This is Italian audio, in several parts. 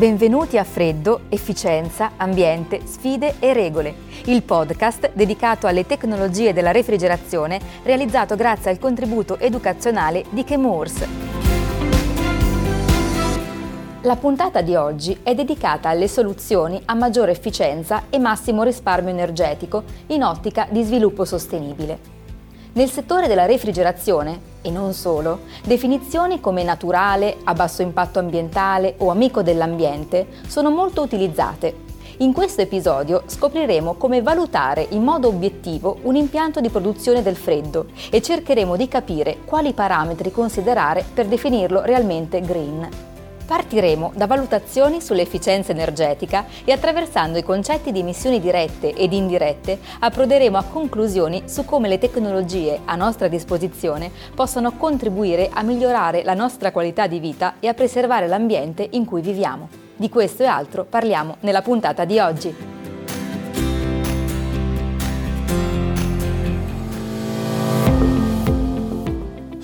Benvenuti a Freddo, Efficienza, Ambiente, Sfide e Regole, il podcast dedicato alle tecnologie della refrigerazione realizzato grazie al contributo educazionale di Chemours. La puntata di oggi è dedicata alle soluzioni a maggiore efficienza e massimo risparmio energetico in ottica di sviluppo sostenibile. Nel settore della refrigerazione, e non solo, definizioni come naturale, a basso impatto ambientale o amico dell'ambiente sono molto utilizzate. In questo episodio scopriremo come valutare in modo obiettivo un impianto di produzione del freddo e cercheremo di capire quali parametri considerare per definirlo realmente green. Partiremo da valutazioni sull'efficienza energetica e attraversando i concetti di emissioni dirette ed indirette approderemo a conclusioni su come le tecnologie a nostra disposizione possano contribuire a migliorare la nostra qualità di vita e a preservare l'ambiente in cui viviamo. Di questo e altro parliamo nella puntata di oggi.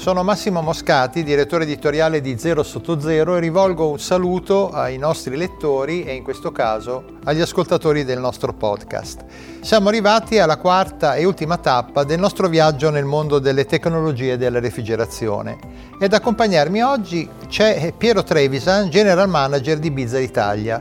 Sono Massimo Moscati, direttore editoriale di Zero Sotto Zero e rivolgo un saluto ai nostri lettori e in questo caso agli ascoltatori del nostro podcast. Siamo arrivati alla quarta e ultima tappa del nostro viaggio nel mondo delle tecnologie della refrigerazione ed accompagnarmi oggi c'è Piero Trevisan, General Manager di Bizza Italia.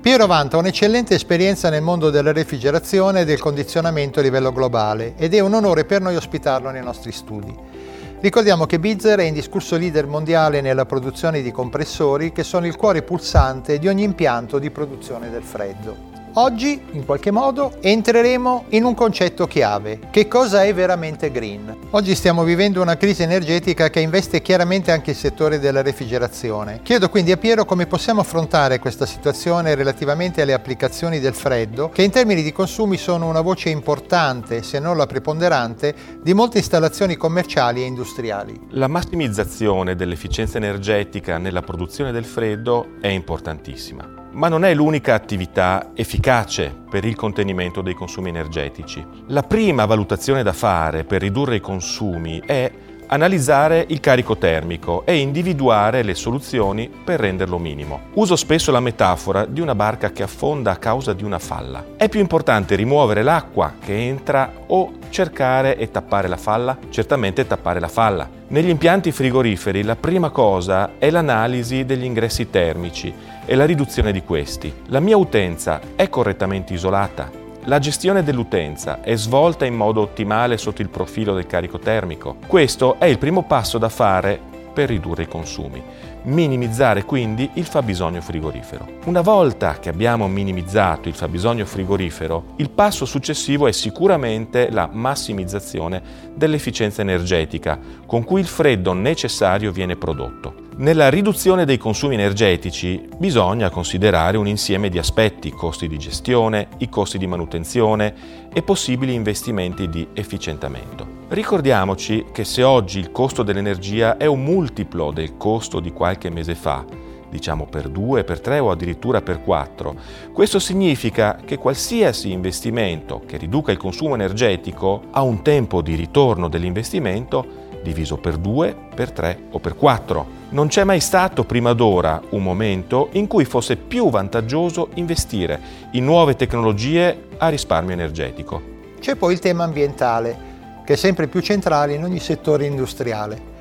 Piero vanta un'eccellente esperienza nel mondo della refrigerazione e del condizionamento a livello globale ed è un onore per noi ospitarlo nei nostri studi. Ricordiamo che Bizzer è indiscusso leader mondiale nella produzione di compressori che sono il cuore pulsante di ogni impianto di produzione del freddo. Oggi, in qualche modo, entreremo in un concetto chiave. Che cosa è veramente green? Oggi stiamo vivendo una crisi energetica che investe chiaramente anche il settore della refrigerazione. Chiedo quindi a Piero come possiamo affrontare questa situazione relativamente alle applicazioni del freddo, che in termini di consumi sono una voce importante, se non la preponderante, di molte installazioni commerciali e industriali. La massimizzazione dell'efficienza energetica nella produzione del freddo è importantissima ma non è l'unica attività efficace per il contenimento dei consumi energetici. La prima valutazione da fare per ridurre i consumi è analizzare il carico termico e individuare le soluzioni per renderlo minimo. Uso spesso la metafora di una barca che affonda a causa di una falla. È più importante rimuovere l'acqua che entra o cercare e tappare la falla? Certamente tappare la falla. Negli impianti frigoriferi la prima cosa è l'analisi degli ingressi termici e la riduzione di questi. La mia utenza è correttamente isolata? La gestione dell'utenza è svolta in modo ottimale sotto il profilo del carico termico. Questo è il primo passo da fare per ridurre i consumi. Minimizzare quindi il fabbisogno frigorifero. Una volta che abbiamo minimizzato il fabbisogno frigorifero, il passo successivo è sicuramente la massimizzazione dell'efficienza energetica con cui il freddo necessario viene prodotto. Nella riduzione dei consumi energetici bisogna considerare un insieme di aspetti, costi di gestione, i costi di manutenzione e possibili investimenti di efficientamento. Ricordiamoci che se oggi il costo dell'energia è un multiplo del costo di qualche mese fa, diciamo per 2, per 3 o addirittura per 4, questo significa che qualsiasi investimento che riduca il consumo energetico ha un tempo di ritorno dell'investimento diviso per 2, per 3 o per 4. Non c'è mai stato prima d'ora un momento in cui fosse più vantaggioso investire in nuove tecnologie a risparmio energetico. C'è poi il tema ambientale, che è sempre più centrale in ogni settore industriale.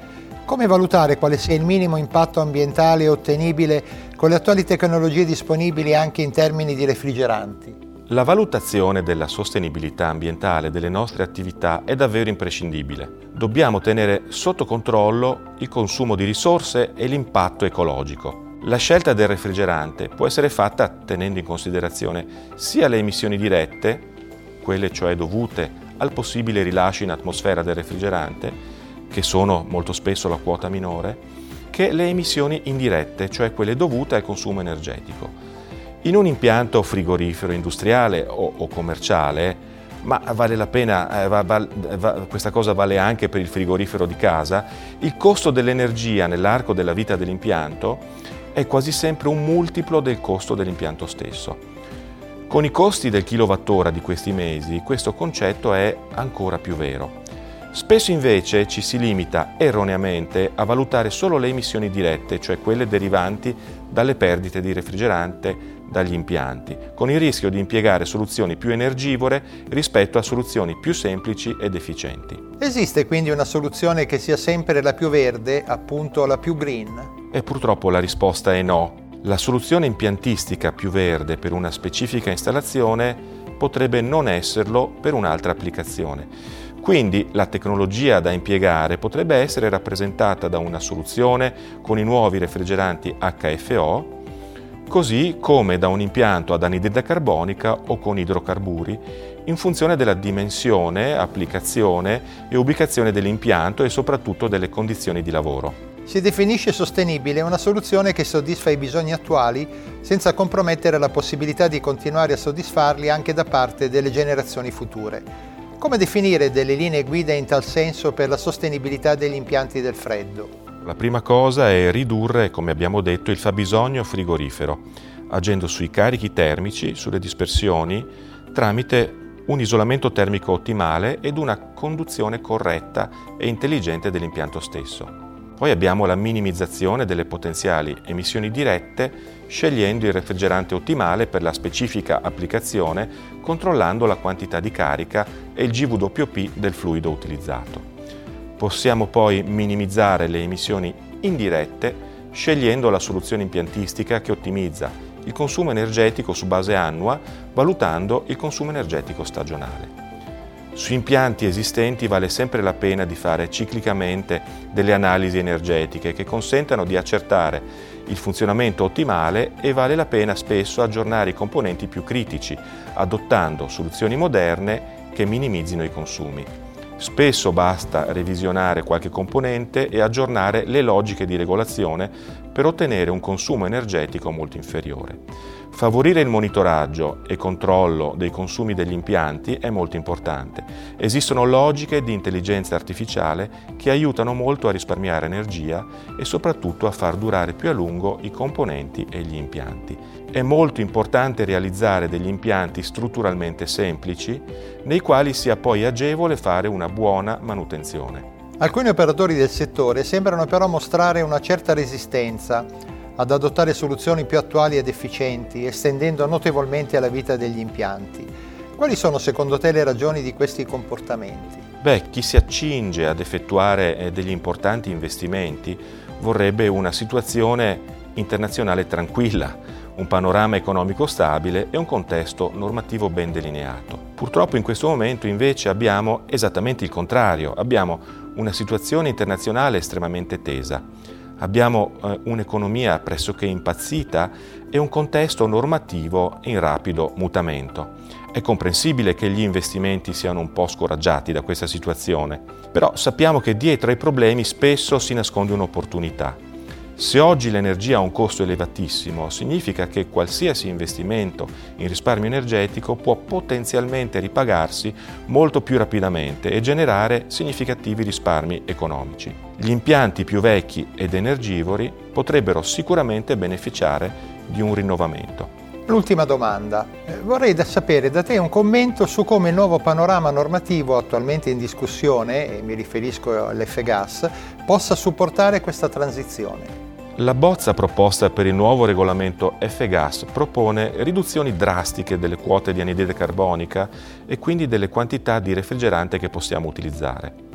Come valutare quale sia il minimo impatto ambientale ottenibile con le attuali tecnologie disponibili anche in termini di refrigeranti? La valutazione della sostenibilità ambientale delle nostre attività è davvero imprescindibile. Dobbiamo tenere sotto controllo il consumo di risorse e l'impatto ecologico. La scelta del refrigerante può essere fatta tenendo in considerazione sia le emissioni dirette, quelle cioè dovute al possibile rilascio in atmosfera del refrigerante, che sono molto spesso la quota minore, che le emissioni indirette, cioè quelle dovute al consumo energetico. In un impianto frigorifero industriale o, o commerciale, ma vale la pena, eh, va, va, va, questa cosa vale anche per il frigorifero di casa, il costo dell'energia nell'arco della vita dell'impianto è quasi sempre un multiplo del costo dell'impianto stesso. Con i costi del kilowattora di questi mesi questo concetto è ancora più vero. Spesso invece ci si limita erroneamente a valutare solo le emissioni dirette, cioè quelle derivanti dalle perdite di refrigerante dagli impianti, con il rischio di impiegare soluzioni più energivore rispetto a soluzioni più semplici ed efficienti. Esiste quindi una soluzione che sia sempre la più verde, appunto la più green? E purtroppo la risposta è no. La soluzione impiantistica più verde per una specifica installazione potrebbe non esserlo per un'altra applicazione. Quindi la tecnologia da impiegare potrebbe essere rappresentata da una soluzione con i nuovi refrigeranti HFO, così come da un impianto ad anidride carbonica o con idrocarburi, in funzione della dimensione, applicazione e ubicazione dell'impianto e soprattutto delle condizioni di lavoro. Si definisce sostenibile una soluzione che soddisfa i bisogni attuali senza compromettere la possibilità di continuare a soddisfarli anche da parte delle generazioni future. Come definire delle linee guida in tal senso per la sostenibilità degli impianti del freddo? La prima cosa è ridurre, come abbiamo detto, il fabbisogno frigorifero, agendo sui carichi termici, sulle dispersioni, tramite un isolamento termico ottimale ed una conduzione corretta e intelligente dell'impianto stesso. Poi abbiamo la minimizzazione delle potenziali emissioni dirette scegliendo il refrigerante ottimale per la specifica applicazione controllando la quantità di carica e il GWP del fluido utilizzato. Possiamo poi minimizzare le emissioni indirette scegliendo la soluzione impiantistica che ottimizza il consumo energetico su base annua valutando il consumo energetico stagionale. Su impianti esistenti vale sempre la pena di fare ciclicamente delle analisi energetiche che consentano di accertare il funzionamento ottimale e vale la pena spesso aggiornare i componenti più critici, adottando soluzioni moderne che minimizzino i consumi. Spesso basta revisionare qualche componente e aggiornare le logiche di regolazione per ottenere un consumo energetico molto inferiore. Favorire il monitoraggio e controllo dei consumi degli impianti è molto importante. Esistono logiche di intelligenza artificiale che aiutano molto a risparmiare energia e soprattutto a far durare più a lungo i componenti e gli impianti. È molto importante realizzare degli impianti strutturalmente semplici nei quali sia poi agevole fare una buona manutenzione. Alcuni operatori del settore sembrano però mostrare una certa resistenza ad adottare soluzioni più attuali ed efficienti, estendendo notevolmente la vita degli impianti. Quali sono secondo te le ragioni di questi comportamenti? Beh, chi si accinge ad effettuare eh, degli importanti investimenti vorrebbe una situazione internazionale tranquilla, un panorama economico stabile e un contesto normativo ben delineato. Purtroppo in questo momento invece abbiamo esattamente il contrario, abbiamo una situazione internazionale estremamente tesa abbiamo eh, un'economia pressoché impazzita e un contesto normativo in rapido mutamento. È comprensibile che gli investimenti siano un po' scoraggiati da questa situazione, però sappiamo che dietro ai problemi spesso si nasconde un'opportunità. Se oggi l'energia ha un costo elevatissimo, significa che qualsiasi investimento in risparmio energetico può potenzialmente ripagarsi molto più rapidamente e generare significativi risparmi economici. Gli impianti più vecchi ed energivori potrebbero sicuramente beneficiare di un rinnovamento. L'ultima domanda. Eh, vorrei da sapere da te un commento su come il nuovo panorama normativo attualmente in discussione, e mi riferisco all'FGAS, possa supportare questa transizione. La bozza proposta per il nuovo regolamento F-Gas propone riduzioni drastiche delle quote di anidride carbonica e quindi delle quantità di refrigerante che possiamo utilizzare.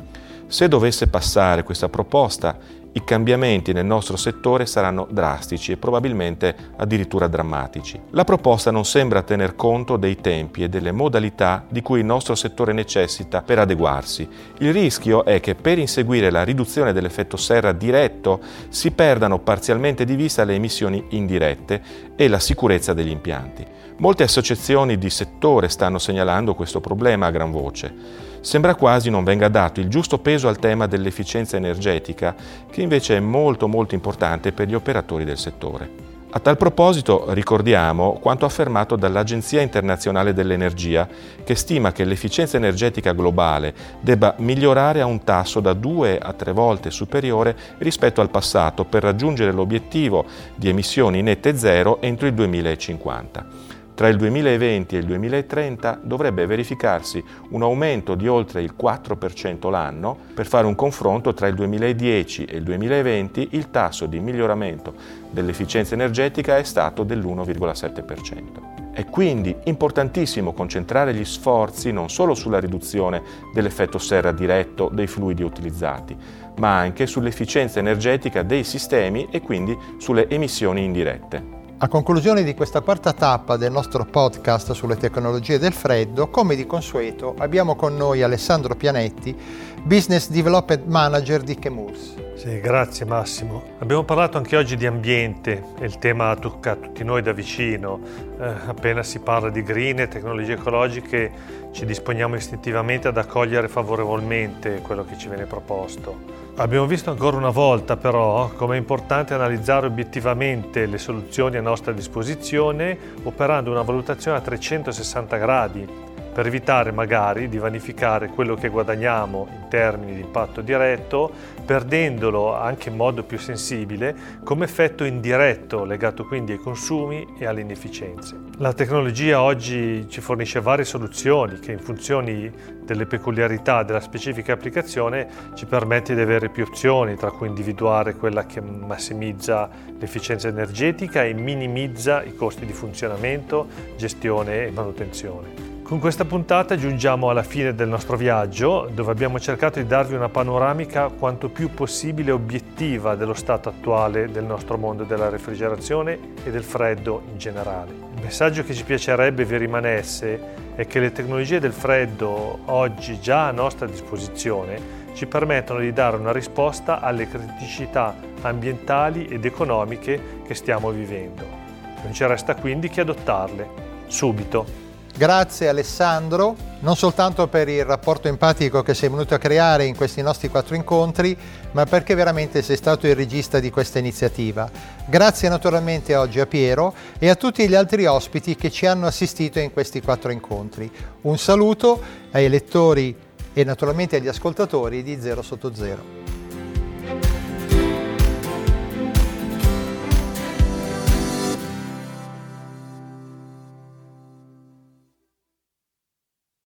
Se dovesse passare questa proposta, i cambiamenti nel nostro settore saranno drastici e probabilmente addirittura drammatici. La proposta non sembra tener conto dei tempi e delle modalità di cui il nostro settore necessita per adeguarsi. Il rischio è che per inseguire la riduzione dell'effetto serra diretto si perdano parzialmente di vista le emissioni indirette e la sicurezza degli impianti. Molte associazioni di settore stanno segnalando questo problema a gran voce sembra quasi non venga dato il giusto peso al tema dell'efficienza energetica, che invece è molto molto importante per gli operatori del settore. A tal proposito ricordiamo quanto affermato dall'Agenzia internazionale dell'energia, che stima che l'efficienza energetica globale debba migliorare a un tasso da 2 a 3 volte superiore rispetto al passato per raggiungere l'obiettivo di emissioni nette zero entro il 2050. Tra il 2020 e il 2030 dovrebbe verificarsi un aumento di oltre il 4% l'anno. Per fare un confronto tra il 2010 e il 2020 il tasso di miglioramento dell'efficienza energetica è stato dell'1,7%. È quindi importantissimo concentrare gli sforzi non solo sulla riduzione dell'effetto serra diretto dei fluidi utilizzati, ma anche sull'efficienza energetica dei sistemi e quindi sulle emissioni indirette. A conclusione di questa quarta tappa del nostro podcast sulle tecnologie del freddo, come di consueto, abbiamo con noi Alessandro Pianetti, Business Development Manager di Chemours. Sì, grazie Massimo. Abbiamo parlato anche oggi di ambiente il tema tocca a tutti noi da vicino. Eh, appena si parla di green e tecnologie ecologiche ci disponiamo istintivamente ad accogliere favorevolmente quello che ci viene proposto. Abbiamo visto ancora una volta però come è importante analizzare obiettivamente le soluzioni a nostra disposizione operando una valutazione a 360 gradi per evitare magari di vanificare quello che guadagniamo in termini di impatto diretto, perdendolo anche in modo più sensibile come effetto indiretto legato quindi ai consumi e alle inefficienze. La tecnologia oggi ci fornisce varie soluzioni che in funzione delle peculiarità della specifica applicazione ci permette di avere più opzioni, tra cui individuare quella che massimizza l'efficienza energetica e minimizza i costi di funzionamento, gestione e manutenzione. Con questa puntata giungiamo alla fine del nostro viaggio, dove abbiamo cercato di darvi una panoramica quanto più possibile obiettiva dello stato attuale del nostro mondo della refrigerazione e del freddo in generale. Il messaggio che ci piacerebbe vi rimanesse è che le tecnologie del freddo, oggi già a nostra disposizione, ci permettono di dare una risposta alle criticità ambientali ed economiche che stiamo vivendo. Non ci resta quindi che adottarle, subito. Grazie Alessandro, non soltanto per il rapporto empatico che sei venuto a creare in questi nostri quattro incontri, ma perché veramente sei stato il regista di questa iniziativa. Grazie naturalmente oggi a Piero e a tutti gli altri ospiti che ci hanno assistito in questi quattro incontri. Un saluto ai lettori e naturalmente agli ascoltatori di Zero Sotto Zero.